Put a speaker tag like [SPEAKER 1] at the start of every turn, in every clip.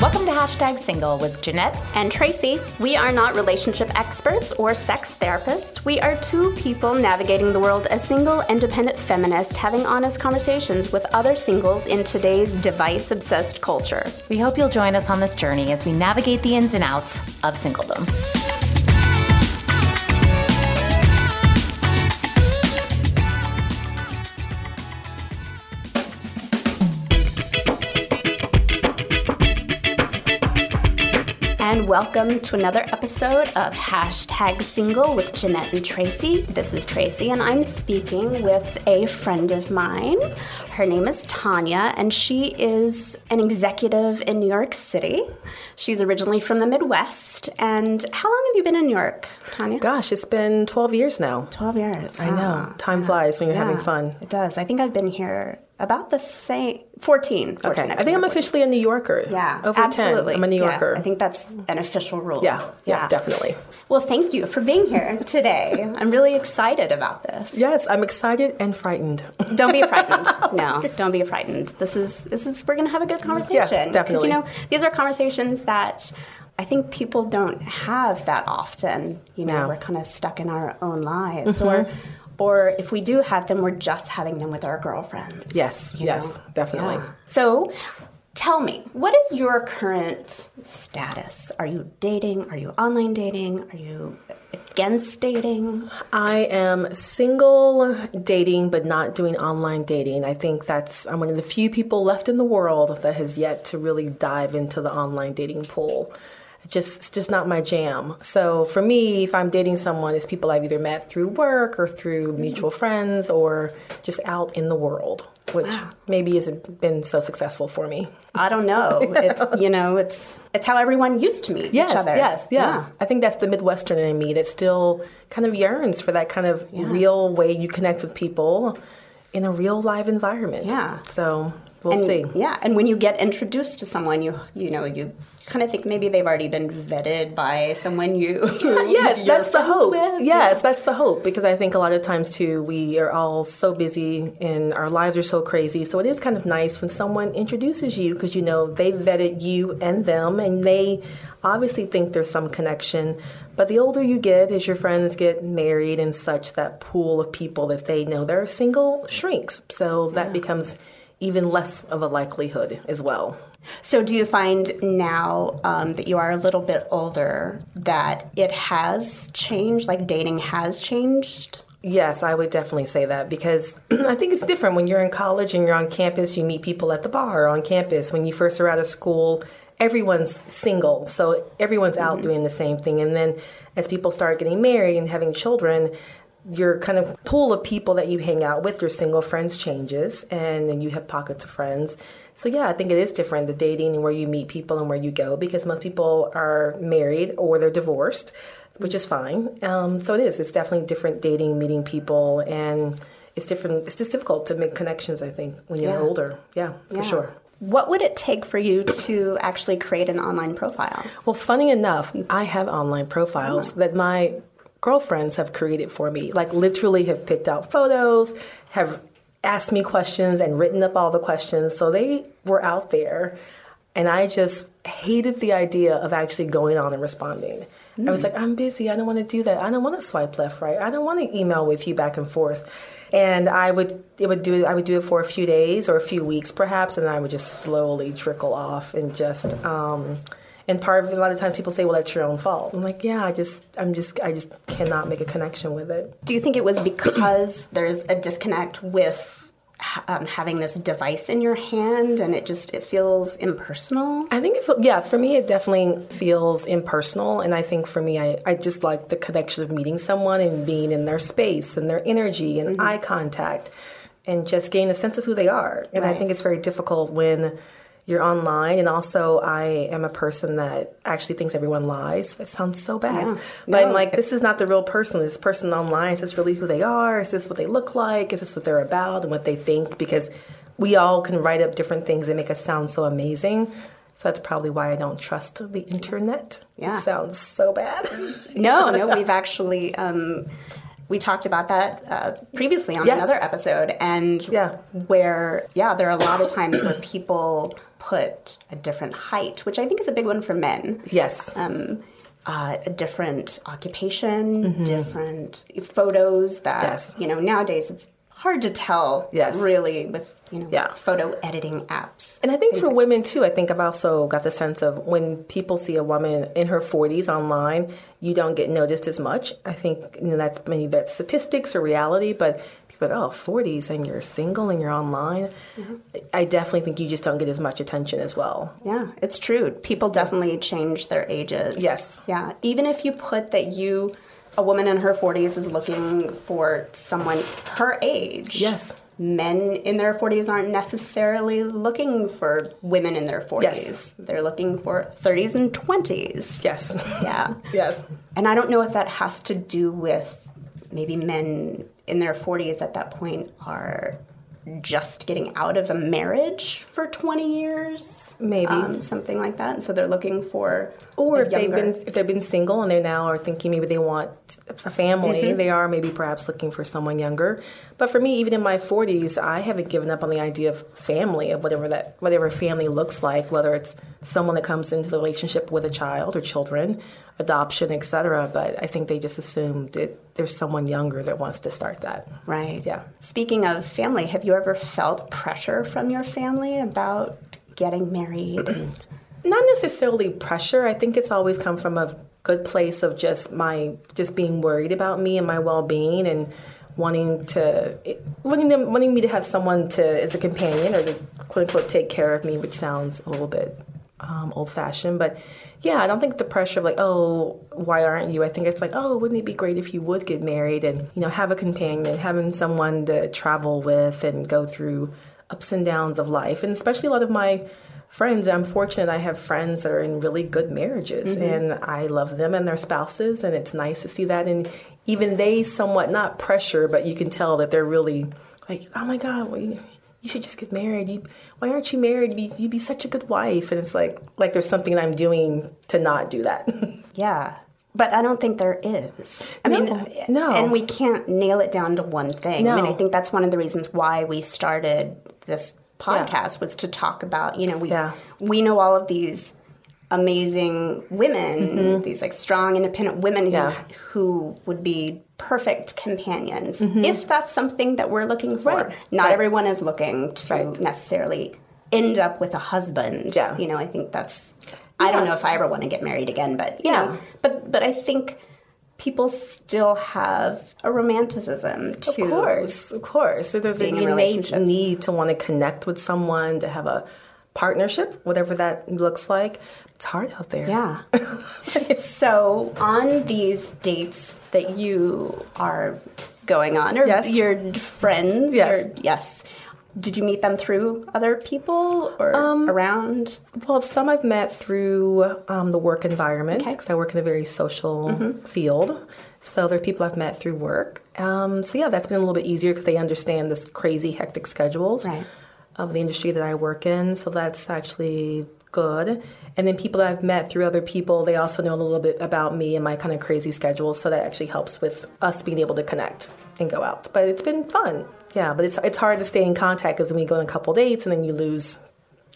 [SPEAKER 1] Welcome to Hashtag Single with Jeanette.
[SPEAKER 2] and Tracy. We are not relationship experts or sex therapists. We are two people navigating the world as single, independent feminists, having honest conversations with other singles in today's device obsessed culture.
[SPEAKER 1] We hope you'll join us on this journey as we navigate the ins and outs of singledom.
[SPEAKER 2] Welcome to another episode of Hashtag Single with Jeanette and Tracy. This is Tracy, and I'm speaking with a friend of mine. Her name is Tanya, and she is an executive in New York City. She's originally from the Midwest. And how long have you been in New York, Tanya?
[SPEAKER 3] Gosh, it's been 12 years now.
[SPEAKER 2] 12 years.
[SPEAKER 3] I know.
[SPEAKER 2] Wow.
[SPEAKER 3] Time flies when you're having fun.
[SPEAKER 2] It does. I think I've been here about the same 14. 14
[SPEAKER 3] Okay. I think I'm officially a New Yorker.
[SPEAKER 2] Yeah,
[SPEAKER 3] Over
[SPEAKER 2] absolutely.
[SPEAKER 3] 10. I'm a New
[SPEAKER 2] Yeah,
[SPEAKER 3] Yorker.
[SPEAKER 2] I think that's an official rule.
[SPEAKER 3] yeah, yeah, definitely.
[SPEAKER 2] Well, thank you for being here today. I'm really excited about this.
[SPEAKER 3] Yes, I'm excited and frightened.
[SPEAKER 2] Don't be frightened. No, don't be frightened. This is this is we're going to have a good conversation.
[SPEAKER 3] Yes, definitely.
[SPEAKER 2] you know, these are conversations that I think people don't have that often. You know,
[SPEAKER 3] No. Mm-hmm.
[SPEAKER 2] we're kind of stuck in our own lives or or if we do have them, we're just having them with our girlfriends.
[SPEAKER 3] Yes, yes,
[SPEAKER 2] know?
[SPEAKER 3] definitely.
[SPEAKER 2] Yeah. So, tell me, what is your current status? Are you dating? Are you online dating? Are you against dating?
[SPEAKER 3] I am single, dating, but not doing online dating. I think that's, I'm one of the few people left in the world that has yet to really dive into the online dating pool. Just, it's just not my jam. So for me, if I'm dating someone, it's people I've either met through work or through mutual mm. friends or just out in the world, which ah. maybe hasn't been so successful for me.
[SPEAKER 2] I don't know. It, you know, it's it's how everyone used to meet
[SPEAKER 3] Yes,
[SPEAKER 2] each other.
[SPEAKER 3] yes, yeah. I think that's the Midwestern in me that still kind of yearns for that kind of real way you connect with people in a real live environment.
[SPEAKER 2] Yeah.
[SPEAKER 3] So we'll
[SPEAKER 2] And,
[SPEAKER 3] see.
[SPEAKER 2] Yeah, and when you get introduced to someone, you you know you kind of think maybe they've already been vetted by someone you.
[SPEAKER 3] Yes, that's the hope.
[SPEAKER 2] with.
[SPEAKER 3] Yes, that's the hope because I think a lot of times too we are all so busy and our lives are so crazy. So it is kind of nice when someone introduces you because you know they vetted you and them and they obviously think there's some connection. But the older you get as your friends get married and such, that pool of people that they know they're single shrinks. So that becomes even less of a likelihood as well.
[SPEAKER 2] So, do you find now um, that you are a little bit older that it has changed? Like dating has changed?
[SPEAKER 3] Yes, I would definitely say that because I think it's different when you're in college and you're on campus, you meet people at the bar on campus. When you first are out of school, everyone's single, so everyone's out doing the same thing. And then as people start getting married and having children, your kind of pool of people that you hang out with, your single friends changes, and then you have pockets of friends. So yeah, I think it is different the dating and where you meet people and where you go because most people are married or they're divorced, which is fine. Um, so it is. It's definitely different dating, meeting people, and it's different. It's just difficult to make connections. I think when you're
[SPEAKER 2] Yeah.
[SPEAKER 3] older. Yeah, for
[SPEAKER 2] Yeah.
[SPEAKER 3] sure.
[SPEAKER 2] What would it take for you to actually create an online profile?
[SPEAKER 3] Well, funny enough, I have online profiles that my girlfriends have created for me. Like, literally, have picked out photos, have asked me questions, and written up all the questions. So they were out there, and I just hated the idea of actually going on and responding. I was like, I'm busy. I don't want to do that. I don't want to swipe left, right. I don't want to email with you back and forth. And I would, it would do. I would do it for a few days or a few weeks, perhaps, and then I would just slowly trickle off and just. Um, and part of it, a lot of times people say, "Well, that's your own fault." I'm like, "Yeah, I just, I'm just, I just cannot make a connection with it."
[SPEAKER 2] Do you think it was because there's a disconnect with um, having this device in your hand and it just it feels impersonal?
[SPEAKER 3] I think, it, fe- yeah, for me, it definitely feels impersonal, and I think for me, I, I just like the connection of meeting someone and being in their space and their energy and eye contact, and just gain a sense of who they are. And I think it's very difficult when you're online, and also I am a person that actually thinks everyone lies. That sounds so bad,
[SPEAKER 2] Yeah.
[SPEAKER 3] but I'm like, this is not the real person. This person online is this really who they are? Is this what they look like? Is this what they're about and what they think? Because we all can write up different things and make us sound so amazing. So that's probably why I don't trust the internet.
[SPEAKER 2] Yeah.
[SPEAKER 3] It sounds so bad.
[SPEAKER 2] No, no, we've actually um, we talked about that uh, previously on
[SPEAKER 3] Yes.
[SPEAKER 2] another episode, and
[SPEAKER 3] Yeah.
[SPEAKER 2] where yeah, there are a lot of times where people put a different height, which I think is a big one for men.
[SPEAKER 3] Yes.
[SPEAKER 2] Um, uh, a different occupation, different photos that
[SPEAKER 3] Mm-hmm. Yes.
[SPEAKER 2] you know nowadays it's hard to tell
[SPEAKER 3] Yes.
[SPEAKER 2] really with you know
[SPEAKER 3] Yeah.
[SPEAKER 2] photo editing apps.
[SPEAKER 3] And I think for women too, I think I've also got the sense of when people see a woman in her 40s online, you don't get noticed as much. I think you know, that's maybe that's statistics or reality, but people are like, oh, 40s and you're single and you're online. Mm-hmm. I definitely think you just don't get as much attention as well.
[SPEAKER 2] Yeah, it's true. People definitely change their ages.
[SPEAKER 3] Yes.
[SPEAKER 2] Yeah. Even if you put that you, a woman in her 40s, is looking for someone her age.
[SPEAKER 3] Yes.
[SPEAKER 2] Men in their 40s aren't necessarily looking for women in their 40s.
[SPEAKER 3] Yes.
[SPEAKER 2] They're looking for 30s and 20s.
[SPEAKER 3] Yes.
[SPEAKER 2] Yeah.
[SPEAKER 3] yes.
[SPEAKER 2] And I don't know if that has to do with maybe men in their 40s at that point are just getting out of a marriage for 20 years.
[SPEAKER 3] Maybe.
[SPEAKER 2] Um, something like that. And so they're looking for.
[SPEAKER 3] Or if they've been if they've been single and they now are thinking maybe they want a family, they are maybe perhaps looking for someone younger. But for me, even in my 40s, I haven't given up on the idea of family, of whatever that whatever family looks like, whether it's someone that comes into the relationship with a child or children, adoption, etc. But I think they just assume that there's someone younger that wants to start that.
[SPEAKER 2] Right.
[SPEAKER 3] Yeah.
[SPEAKER 2] Speaking of family, have you ever felt pressure from your family about getting married?
[SPEAKER 3] not necessarily pressure i think it's always come from a good place of just my just being worried about me and my well-being and wanting to wanting them wanting me to have someone to as a companion or to quote unquote take care of me which sounds a little bit um, old-fashioned but yeah i don't think the pressure of like oh why aren't you? I think it's like oh wouldn't it be great if you would get married and you know have a companion having someone to travel with and go through ups and downs of life. And especially a lot of my friends. I'm fortunate I have friends that are in really good marriages and I love them and their spouses and it's nice to see that. And even they somewhat not pressure but you can tell that they're really like oh my god well, you, should just get married you, why aren't you married you'd be, you'd be such a good wife and it's like like there's something I'm doing to not do that
[SPEAKER 2] Yeah. But I don't think there is. I
[SPEAKER 3] No,
[SPEAKER 2] mean,
[SPEAKER 3] no.
[SPEAKER 2] And we can't nail it down to one thing. No. I mean, I think that's one of the reasons why we started this podcast was to talk about, you know, we
[SPEAKER 3] Yeah.
[SPEAKER 2] we know all of these amazing women, these like strong independent women who
[SPEAKER 3] Mm-hmm. Yeah.
[SPEAKER 2] who would be perfect companions if that's something that we're looking for.
[SPEAKER 3] Mm-hmm. Right.
[SPEAKER 2] Not
[SPEAKER 3] Right.
[SPEAKER 2] everyone is looking to
[SPEAKER 3] Right.
[SPEAKER 2] necessarily end up with a husband.
[SPEAKER 3] Yeah.
[SPEAKER 2] You know, I think that's I don't know if I ever want to get married again, but you
[SPEAKER 3] Yeah.
[SPEAKER 2] know, but but I think people still have a romanticism to
[SPEAKER 3] Of course, of course. So there's an innate need to want to connect with someone, to have a partnership, whatever that looks like. It's hard out there.
[SPEAKER 2] Yeah. so on these dates that you are going on, or
[SPEAKER 3] Yes.
[SPEAKER 2] your friends,
[SPEAKER 3] Yes.
[SPEAKER 2] yes. Did you meet them through other people or
[SPEAKER 3] Um,
[SPEAKER 2] around?
[SPEAKER 3] Well, some I've met through um, the work environment
[SPEAKER 2] Okay.
[SPEAKER 3] because I work in a very social
[SPEAKER 2] Mm-hmm.
[SPEAKER 3] field. So there are people I've met through work. Um, so yeah, that's been a little bit easier because they understand this crazy hectic schedules
[SPEAKER 2] Right.
[SPEAKER 3] of the industry that I work in. So that's actually good. And then people I've met through other people, they also know a little bit about me and my kind of crazy schedule. So that actually helps with us being able to connect and go out. But it's been fun. Yeah, but it's it's hard to stay in contact because you go on a couple dates and then you lose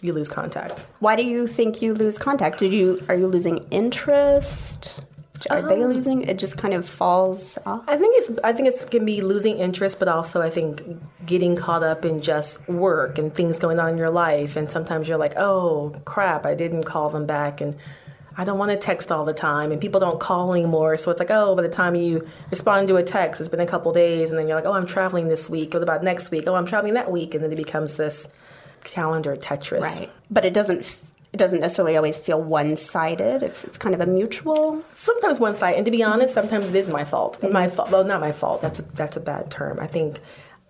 [SPEAKER 3] you lose contact.
[SPEAKER 2] Why do you think you lose contact? Did you are you losing interest? Are they
[SPEAKER 3] Um,
[SPEAKER 2] losing? It just kind of falls off.
[SPEAKER 3] I think it's I think it's can be losing interest, but also I think getting caught up in just work and things going on in your life, and sometimes you're like, oh crap, I didn't call them back, and I don't want to text all the time, and people don't call anymore, so it's like, oh, by the time you respond to a text, it's been a couple days, and then you're like, oh, I'm traveling this week. What about next week? Oh, I'm traveling that week, and then it becomes this calendar Tetris.
[SPEAKER 2] Right. But it doesn't doesn't necessarily always feel one-sided. It's it's kind of a mutual.
[SPEAKER 3] sometimes one side, and to be honest, sometimes it is my fault. My fault. Well, not my fault. That's a, that's a bad term. I think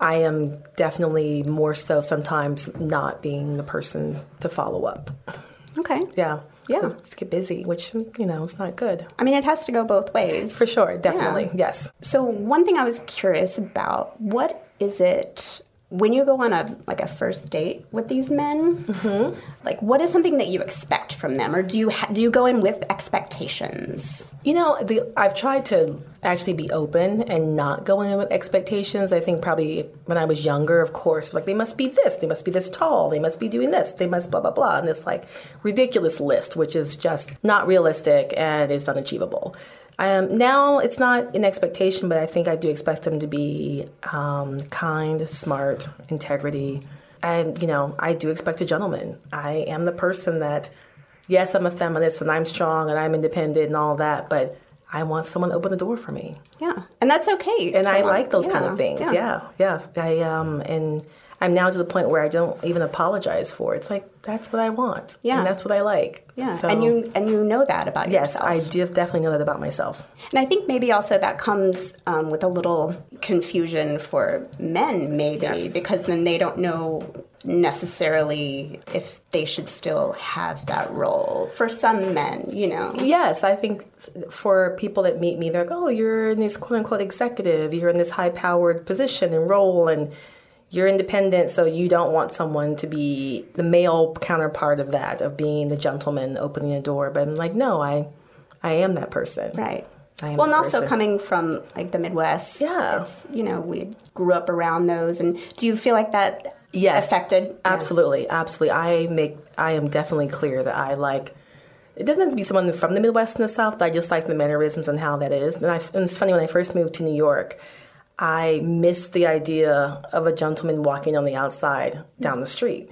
[SPEAKER 3] I am definitely more so sometimes not being the person to follow up.
[SPEAKER 2] Okay.
[SPEAKER 3] Yeah.
[SPEAKER 2] Yeah.
[SPEAKER 3] So just get busy, which you know is not good.
[SPEAKER 2] I mean, it has to go both ways.
[SPEAKER 3] For sure, definitely, yes.
[SPEAKER 2] So one thing I was curious about, what is it when you go on a like a first date with these men,
[SPEAKER 3] Mm-hmm.
[SPEAKER 2] like what is something that you expect from them, or do you ha- do you go in with expectations?
[SPEAKER 3] You know, the, I've tried to actually be open and not go in with expectations. I think probably when I was younger, of course, like they must be this, they must be this tall, they must be doing this, they must blah blah blah, and this like ridiculous list, which is just not realistic and is unachievable. Um, now it's not an expectation, but I think I do expect them to be um, kind, smart, integrity, and you know I do expect a gentleman. I am the person that yes, I'm a feminist and I'm strong and I'm independent and all that, but I want someone to open the door for me.
[SPEAKER 2] Yeah, and that's okay.
[SPEAKER 3] And I like those kind of things. Yeah. yeah, I um and I'm now to the point where I don't even apologize for it. It's like that's what I want.
[SPEAKER 2] Yeah.
[SPEAKER 3] And that's what I like.
[SPEAKER 2] Yeah,
[SPEAKER 3] So,
[SPEAKER 2] and you and you know that about
[SPEAKER 3] Yes,
[SPEAKER 2] yourself.
[SPEAKER 3] I do definitely know that about myself.
[SPEAKER 2] And I think maybe also that comes um, with a little confusion for men, maybe,
[SPEAKER 3] Yes.
[SPEAKER 2] because then they don't know necessarily if they should still have that role. For some men, you know.
[SPEAKER 3] Yes, I think for people that meet me, they're like, oh, you're in this quote unquote executive, you're in this high powered position and role, and you're independent, so you don't want someone to be the male counterpart of that, of being the gentleman opening the door. But I'm like, no, I, I am that person.
[SPEAKER 2] Right.
[SPEAKER 3] I am
[SPEAKER 2] Well, and
[SPEAKER 3] that
[SPEAKER 2] also coming from like the Midwest,
[SPEAKER 3] Yeah.
[SPEAKER 2] it's, you know, we grew up around those. And do you feel like that
[SPEAKER 3] Yes,
[SPEAKER 2] affected? Yeah.
[SPEAKER 3] Absolutely, absolutely. I make. I am definitely clear that I like. It doesn't have to be someone from the Midwest and the South, but I just like the mannerisms and how that is. And, I, and it's funny when I first moved to New York, I missed the idea of a gentleman walking on the outside down the street,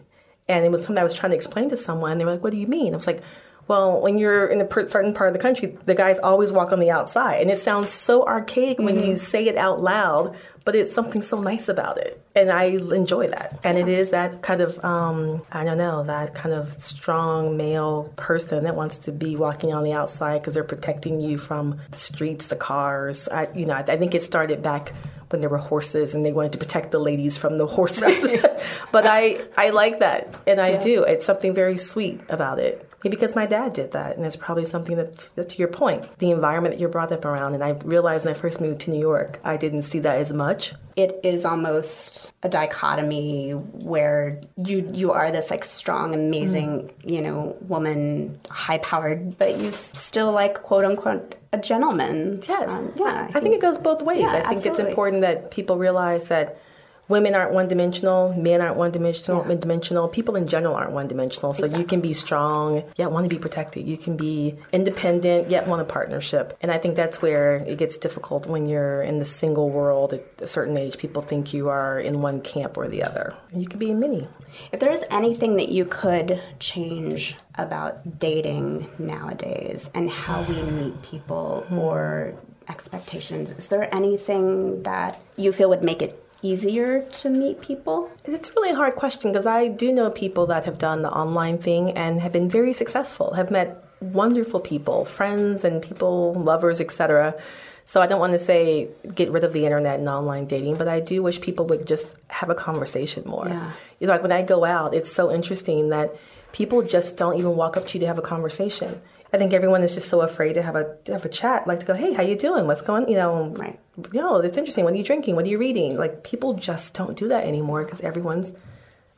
[SPEAKER 3] and it was something I was trying to explain to someone. And they were like, "What do you mean?" I was like. Well, when you're in a certain part of the country, the guys always walk on the outside, and it sounds so archaic when mm-hmm. you say it out loud. But it's something so nice about it, and I enjoy that. And it is that kind of, um, I don't know, that kind of strong male person that wants to be walking on the outside because they're protecting you from the streets, the cars. I, you know, I, I think it started back when there were horses and they wanted to protect the ladies from the horses. but I, I like that, and I do. It's something very sweet about it. Because my dad did that, and it's probably something that's, that, to your point, the environment that you're brought up around. And I realized when I first moved to New York, I didn't see that as much.
[SPEAKER 2] it is almost a dichotomy where you you are this like strong amazing you know woman high powered but you still like quote unquote a gentleman
[SPEAKER 3] Yes.
[SPEAKER 2] Um, yeah
[SPEAKER 3] I think it goes both ways.
[SPEAKER 2] Yeah,
[SPEAKER 3] I think it's important that people realize that women aren't one dimensional, men aren't one dimensional,
[SPEAKER 2] Yeah.
[SPEAKER 3] dimensional, people in general aren't one dimensional. So you can be strong, yet want to be protected. You can be independent, yet want a partnership. And I think that's where it gets difficult when you're in the single world at a certain age. People think you are in one camp or the other. You can be in many.
[SPEAKER 2] if there is anything that you could change about dating nowadays and how we meet people hmm. or expectations is there anything that you feel would make it easier to meet people
[SPEAKER 3] It's a really hard question because I do know people that have done the online thing and have been very successful, have met wonderful people, friends and people, lovers, etc. So I don't want to say get rid of the internet and online dating, but I do wish people would just have a conversation more.
[SPEAKER 2] Yeah.
[SPEAKER 3] You know, like when I go out, it's so interesting that people just don't even walk up to you to have a conversation. I think everyone is just so afraid to have a to have a chat, like to go, "Hey, how you doing? What's going?" On? You know,
[SPEAKER 2] Right.
[SPEAKER 3] No, it's interesting. What are you drinking? What are you reading? Like people just don't do that anymore because everyone's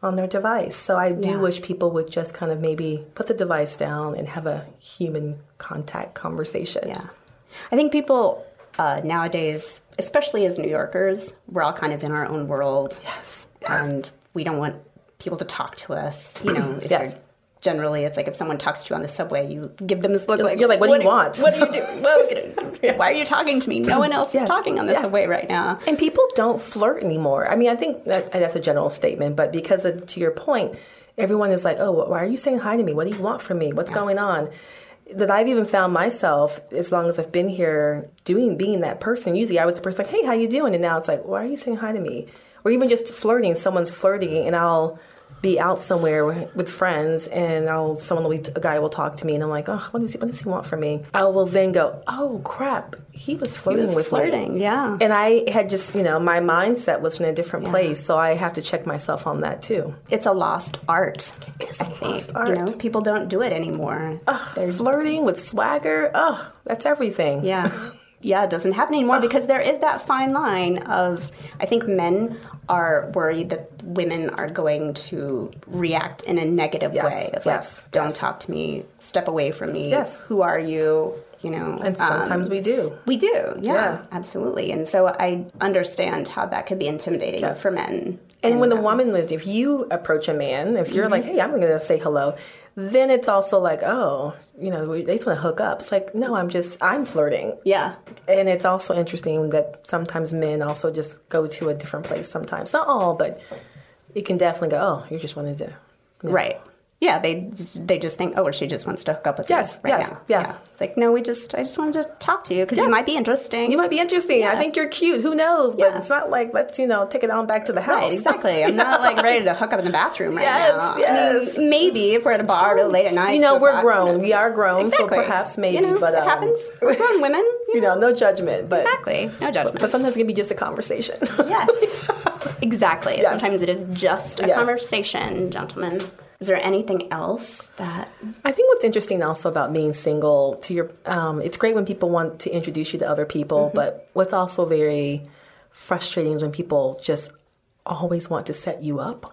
[SPEAKER 3] on their device. So I do
[SPEAKER 2] Yeah.
[SPEAKER 3] wish people would just kind of maybe put the device down and have a human contact conversation.
[SPEAKER 2] Yeah. I think people uh, nowadays, especially as New Yorkers, we're all kind of in our own world.
[SPEAKER 3] Yes.
[SPEAKER 2] And we don't want people to talk to us. You know, if
[SPEAKER 3] Yes.
[SPEAKER 2] you're generally it's like if someone talks to you on the subway, you give them this look like
[SPEAKER 3] You're like, "What do you want?"
[SPEAKER 2] What do you do? What are Why are you talking to me? No one else
[SPEAKER 3] Yes.
[SPEAKER 2] is talking on the
[SPEAKER 3] Yes.
[SPEAKER 2] subway right now.
[SPEAKER 3] And people don't flirt anymore. I mean, I think that, that's a general statement, but because of, to your point, everyone is like, "Oh, why are you saying hi to me? What do you want from me? What's going on?" That I've even found myself, as long as I've been here, doing being that person. Usually, I was the person like, "Hey, how you doing?" And now it's like, "Why are you saying hi to me?" Or even just flirting. Someone's flirting, and I'll be out somewhere with, friends, and I'll someone will be, a guy will talk to me, and I'm like, "Oh, what does he what does he want from me?" I will then go, "Oh crap, he was flirting
[SPEAKER 2] was
[SPEAKER 3] with me."
[SPEAKER 2] flirting, yeah.
[SPEAKER 3] And I had just, you know, my mindset was in a different place, so I have to check myself on that too.
[SPEAKER 2] It's a lost art.
[SPEAKER 3] It's a
[SPEAKER 2] I think.
[SPEAKER 3] lost art.
[SPEAKER 2] You know, people don't do it anymore. They're
[SPEAKER 3] Flirting with swagger, oh, that's everything.
[SPEAKER 2] Yeah. yeah, it doesn't happen anymore because there is that fine line of I think men are worried that women are going to react in a negative
[SPEAKER 3] Yes,
[SPEAKER 2] way of
[SPEAKER 3] yes,
[SPEAKER 2] like don't
[SPEAKER 3] yes.
[SPEAKER 2] talk to me, step away from me.
[SPEAKER 3] Yes.
[SPEAKER 2] Who are you? You know.
[SPEAKER 3] And
[SPEAKER 2] um,
[SPEAKER 3] sometimes we do.
[SPEAKER 2] we do, yeah,
[SPEAKER 3] Yeah.
[SPEAKER 2] absolutely. And so I understand how that could be intimidating
[SPEAKER 3] Yeah.
[SPEAKER 2] for men.
[SPEAKER 3] And when the woman lives, if you approach a man, if you're like,
[SPEAKER 2] Mm-hmm.
[SPEAKER 3] hey, I'm going to say hello, then it's also like, oh, you know, they just want to hook up. It's like, no, I'm just, I'm flirting.
[SPEAKER 2] Yeah.
[SPEAKER 3] And it's also interesting that sometimes men also just go to a different place sometimes. Not all, but it can definitely go, oh, you just wanted to.
[SPEAKER 2] Right. Yeah, they they just think, oh, well, she just wants to hook up with
[SPEAKER 3] Yes,
[SPEAKER 2] you right
[SPEAKER 3] yes,
[SPEAKER 2] now.
[SPEAKER 3] yeah.
[SPEAKER 2] It's like, no, we just, I just wanted to talk to you because you might be interesting.
[SPEAKER 3] You might be interesting. I think you're cute. Who knows? But
[SPEAKER 2] Yeah.
[SPEAKER 3] it's not like, let's, you know, take it on back to the house.
[SPEAKER 2] Right, exactly. I'm not like ready to hook up in the bathroom right
[SPEAKER 3] Yes,
[SPEAKER 2] now. I
[SPEAKER 3] yes.
[SPEAKER 2] mean, maybe if we're at a bar really late at night.
[SPEAKER 3] you know, we're
[SPEAKER 2] o'clock,
[SPEAKER 3] grown.
[SPEAKER 2] know.
[SPEAKER 3] We are grown.
[SPEAKER 2] Exactly.
[SPEAKER 3] So perhaps maybe,
[SPEAKER 2] you know,
[SPEAKER 3] but
[SPEAKER 2] it
[SPEAKER 3] um,
[SPEAKER 2] happens. We're grown women. You
[SPEAKER 3] You know, no judgment. But
[SPEAKER 2] Exactly. No judgment.
[SPEAKER 3] But sometimes it can be just a conversation.
[SPEAKER 2] yes. exactly.
[SPEAKER 3] Yes.
[SPEAKER 2] Sometimes it is just a
[SPEAKER 3] Yes.
[SPEAKER 2] conversation, gentlemen. Is there anything else that
[SPEAKER 3] I think what's interesting also about being single, to your, um, it's great when people want to introduce you to other people, but what's also very frustrating is when people just always want to set you up.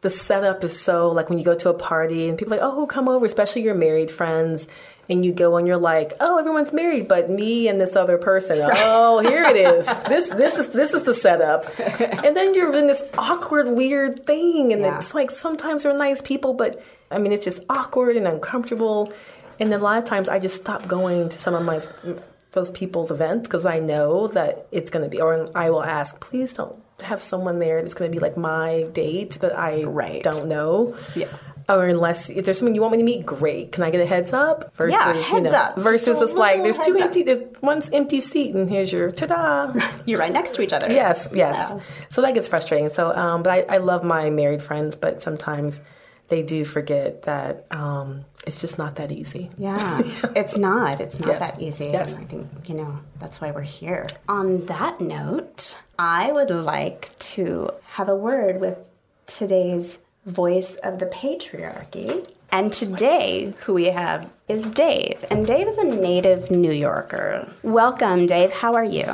[SPEAKER 3] The setup is so like when you go to a party and people are like, oh, come over, especially your married friends. And you go and you're like, oh, everyone's married, but me and this other person. Oh, here it is. This this is this is the setup. And then you're in this awkward, weird thing, and
[SPEAKER 2] Yeah.
[SPEAKER 3] it's like sometimes they're nice people, but I mean, it's just awkward and uncomfortable. And then a lot of times I just stop going to some of my those people's events because I know that it's going to be, or I will ask, please don't have someone there that's going to be like my date that I
[SPEAKER 2] Right.
[SPEAKER 3] don't know.
[SPEAKER 2] Yeah.
[SPEAKER 3] Or unless if there's someone you want me to meet, great. Can I get a heads up? Versus,
[SPEAKER 2] Yeah,
[SPEAKER 3] you
[SPEAKER 2] heads
[SPEAKER 3] know,
[SPEAKER 2] up.
[SPEAKER 3] Versus
[SPEAKER 2] Just
[SPEAKER 3] it's like there's two
[SPEAKER 2] heads up.
[SPEAKER 3] empty, there's one empty seat, and here's your ta-da.
[SPEAKER 2] you're right next to each other?
[SPEAKER 3] Yes, yes.
[SPEAKER 2] Yeah.
[SPEAKER 3] So that gets frustrating. So, um, but I, I love my married friends, but sometimes they do forget that um, it's just not that easy.
[SPEAKER 2] Yeah, it's not. It's not
[SPEAKER 3] Yes.
[SPEAKER 2] that easy.
[SPEAKER 3] Yes.
[SPEAKER 2] I think, you know, that's why we're here. On that note, I would like to have a word with today's voice of the patriarchy. And today, who we have is Dave. And Dave is a native New Yorker. Welcome, Dave. How are you?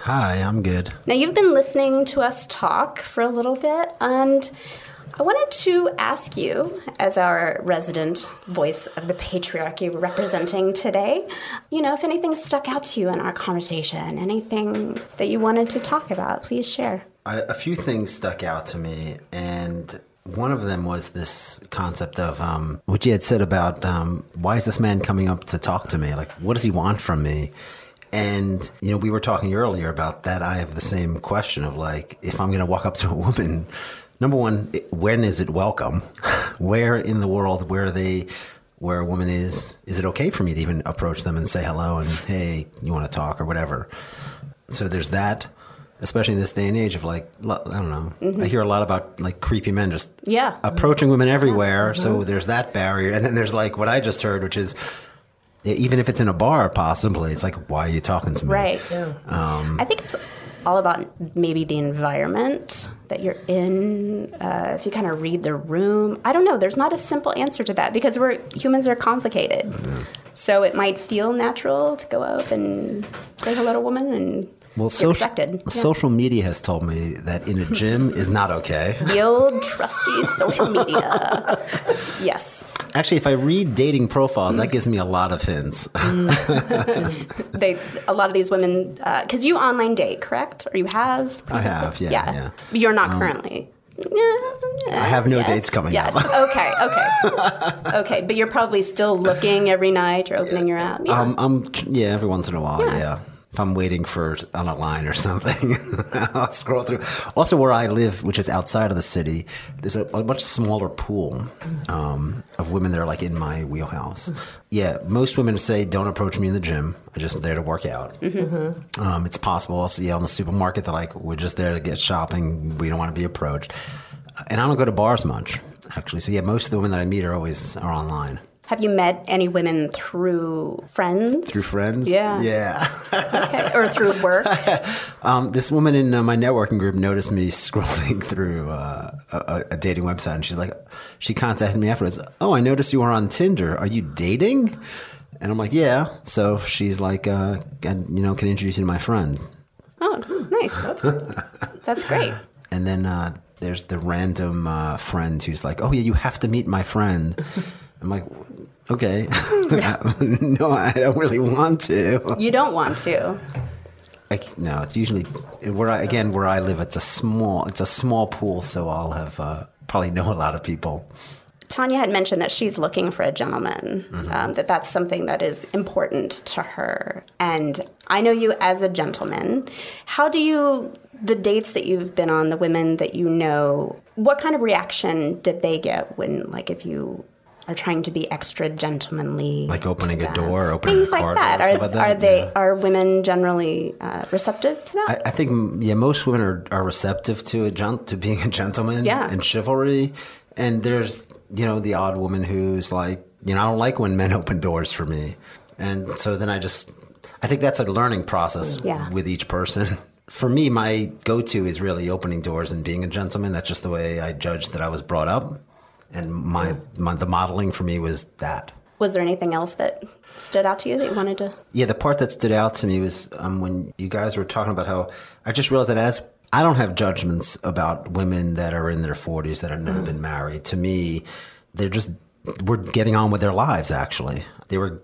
[SPEAKER 4] Hi, I'm good.
[SPEAKER 2] Now, you've been listening to us talk for a little bit, and I wanted to ask you, as our resident voice of the patriarchy representing today, you know, if anything stuck out to you in our conversation, anything that you wanted to talk about, please share.
[SPEAKER 4] I, a few things stuck out to me, and one of them was this concept of um, what you had said about um, why is this man coming up to talk to me? Like, what does he want from me? And you know, we were talking earlier about that. I have the same question of like, if I'm going to walk up to a woman, number one, when is it welcome? Where in the world, where they? Where a woman is, is it okay for me to even approach them and say hello and hey, you want to talk or whatever? So there's that, especially in this day and age of like, I don't know. I hear a lot about like creepy men just
[SPEAKER 2] Yeah.
[SPEAKER 4] approaching women everywhere. So there's that barrier. And then there's like what I just heard, which is even if it's in a bar, possibly, it's like, why are you talking to me?
[SPEAKER 2] Right.
[SPEAKER 4] Um,
[SPEAKER 2] I think it's all about maybe the environment that you're in. Uh, if you kind of read the room, I don't know. There's not a simple answer to that because we're humans are complicated. So it might feel natural to go up and say hello to a woman and
[SPEAKER 4] Well, social.
[SPEAKER 2] Yeah.
[SPEAKER 4] social media has told me that in a gym is not okay.
[SPEAKER 2] The old trusty social media. yes.
[SPEAKER 4] Actually, if I read dating profiles, that gives me a lot of hints.
[SPEAKER 2] They, a lot of these women, because you online date, correct? Or you have?
[SPEAKER 4] I have, yeah, yeah. Um,
[SPEAKER 2] You're not currently.
[SPEAKER 4] I have no dates coming
[SPEAKER 2] yes.
[SPEAKER 4] up.
[SPEAKER 2] okay, okay. okay, but you're probably still looking every night. You're opening your app. Yeah.
[SPEAKER 4] Um, I'm yeah, every once in a while,
[SPEAKER 2] Yeah.
[SPEAKER 4] yeah. If I'm waiting for on a line or something, I'll scroll through. Also, where I live, which is outside of the city, there's a, a much smaller pool um, of women that are like in my wheelhouse. Yeah, most women say, "Don't approach me in the gym. I'm just there to work out." Um, it's possible also, yeah, on the supermarket, they're like, "We're just there to get shopping. We don't want to be approached." And I don't go to bars much, actually. So yeah, most of the women that I meet are always are online
[SPEAKER 2] Have you met any women through friends?
[SPEAKER 4] through friends.
[SPEAKER 2] Yeah.
[SPEAKER 4] yeah.
[SPEAKER 2] Okay. Or through work?
[SPEAKER 4] Um, this woman in uh, my networking group noticed me scrolling through uh, a, a dating website, and she's like, she contacted me afterwards. Oh, I noticed you were on Tinder. Are you dating? And I'm like, yeah. So she's like, uh, and, you know, can I introduce you to my friend.
[SPEAKER 2] Oh, nice. That's that's great.
[SPEAKER 4] And then uh, there's the random uh, friend who's like, oh, yeah, you have to meet my friend. I'm like, okay. no, I don't really want to.
[SPEAKER 2] You don't want to.
[SPEAKER 4] I, no, it's usually where I, again where I live. It's a small, it's a small pool, so I'll have uh, probably know a lot of people.
[SPEAKER 2] Tanya had mentioned that she's looking for a gentleman, um, that that's something that is important to her. And I know you as a gentleman. How do you, the dates that you've been on, the women that you know, what kind of reaction did they get when, like, if you are trying to be extra gentlemanly?
[SPEAKER 4] Like opening a door, opening
[SPEAKER 2] Things
[SPEAKER 4] a
[SPEAKER 2] like
[SPEAKER 4] car
[SPEAKER 2] that. Are,
[SPEAKER 4] like that,
[SPEAKER 2] are they,
[SPEAKER 4] yeah.
[SPEAKER 2] are women generally uh, receptive to that?
[SPEAKER 4] I, I think yeah, most women are, are receptive to a gent to being a gentleman
[SPEAKER 2] Yeah.
[SPEAKER 4] and chivalry. And there's you know the odd woman who's like you know I don't like when men open doors for me, and so then I just I think that's a learning process
[SPEAKER 2] Yeah.
[SPEAKER 4] with each person. For me, my go-to is really opening doors and being a gentleman. That's just the way I judge that I was brought up, and my, my the modeling for me was that.
[SPEAKER 2] Was there anything else that stood out to you that you wanted to?
[SPEAKER 4] Yeah, the part that stood out to me was um, when you guys were talking about how I just realized that as I don't have judgments about women that are in their 40s that have never been married. To me, they're just were getting on with their lives. Actually, they were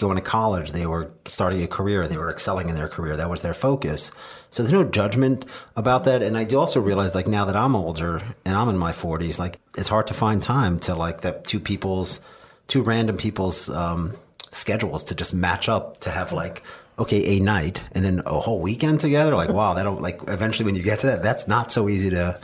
[SPEAKER 4] going to college, they were starting a career, they were excelling in their career. That was their focus. So there's no judgment about that. And I do also realize, like now that I'm older and I'm in my 40s, like it's hard to find time to like that two people's, two random people's um, schedules to just match up to have like okay a night and then a whole weekend together. Like wow, that'll like eventually when you get to that, that's not so easy to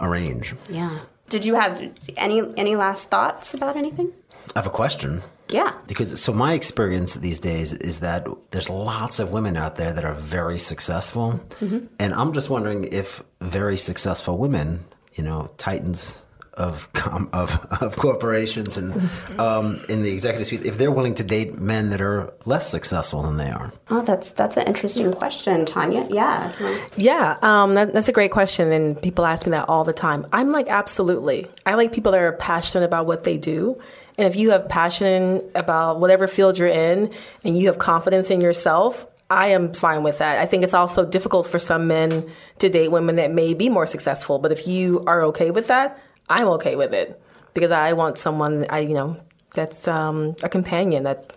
[SPEAKER 4] arrange.
[SPEAKER 2] Yeah. Did you have any any last thoughts about anything?
[SPEAKER 4] I have a question.
[SPEAKER 2] Yeah.
[SPEAKER 4] Because so my experience these days is that there's lots of women out there that are very successful, mm-hmm. and I'm just wondering if very successful women, you know, titans of com- of of corporations and um, in the executive suite, if they're willing to date men that are less successful than they are.
[SPEAKER 2] Oh, that's that's an interesting question, Tanya. Yeah. do you wanna-
[SPEAKER 3] Yeah, um, that, that's a great question, and people ask me that all the time. I'm like, absolutely. I like people that are passionate about what they do, and if you have passion about whatever field you're in, and you have confidence in yourself, I am fine with that. I think it's also difficult for some men to date women that may be more successful, but if you are okay with that, I'm okay with it because I want someone I you know that's um, a companion that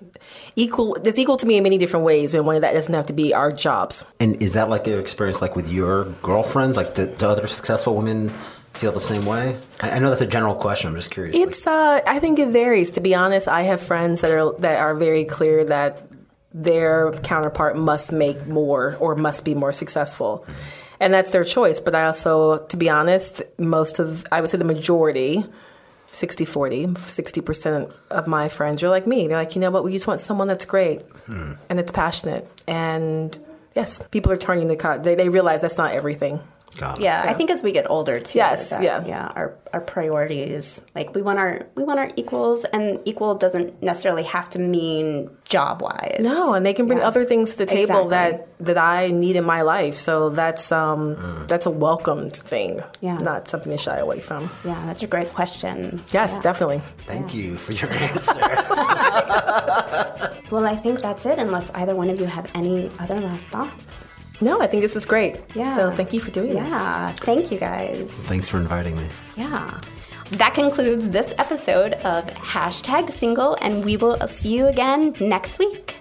[SPEAKER 3] equal that's equal to me in many different ways, and one of that doesn't have to be our jobs.
[SPEAKER 4] And is that like your experience, like with your girlfriends? Like, do, do other successful women feel the same way? I, I know that's a general question. I'm just curious.
[SPEAKER 3] It's uh I think it varies to be honest. I have friends that are that are very clear that their counterpart must make more or must be more successful. And that's their choice, but I also to be honest, most of I would say the majority 60 40 60% of my friends are like me. They're like you know what? We just want someone that's great hmm. and it's passionate. And yes people are turning the cut they, they realize that's not everything
[SPEAKER 4] Got it.
[SPEAKER 2] Yeah, I think as we get older too.
[SPEAKER 3] Yes,
[SPEAKER 2] that,
[SPEAKER 3] yeah.
[SPEAKER 2] yeah. Our our priorities, like we want our we want our equals, and equal doesn't necessarily have to mean job wise.
[SPEAKER 3] No, and they can bring
[SPEAKER 2] Yeah.
[SPEAKER 3] other things to the table
[SPEAKER 2] Exactly.
[SPEAKER 3] that that I need in my life. So that's um that's a welcomed thing.
[SPEAKER 2] Yeah.
[SPEAKER 3] Not something to shy away from.
[SPEAKER 2] Yeah, that's a great question.
[SPEAKER 3] Yes,
[SPEAKER 2] Yeah.
[SPEAKER 3] definitely.
[SPEAKER 4] Thank you for your answer.
[SPEAKER 2] Well, I think that's it. Unless either one of you have any other last thoughts.
[SPEAKER 3] No, I think this is great.
[SPEAKER 2] Yeah.
[SPEAKER 3] So thank you for doing this.
[SPEAKER 2] Yeah, thank you guys.
[SPEAKER 4] Thanks for inviting me.
[SPEAKER 2] Yeah. That concludes this episode of hashtag single, and we will see you again next week.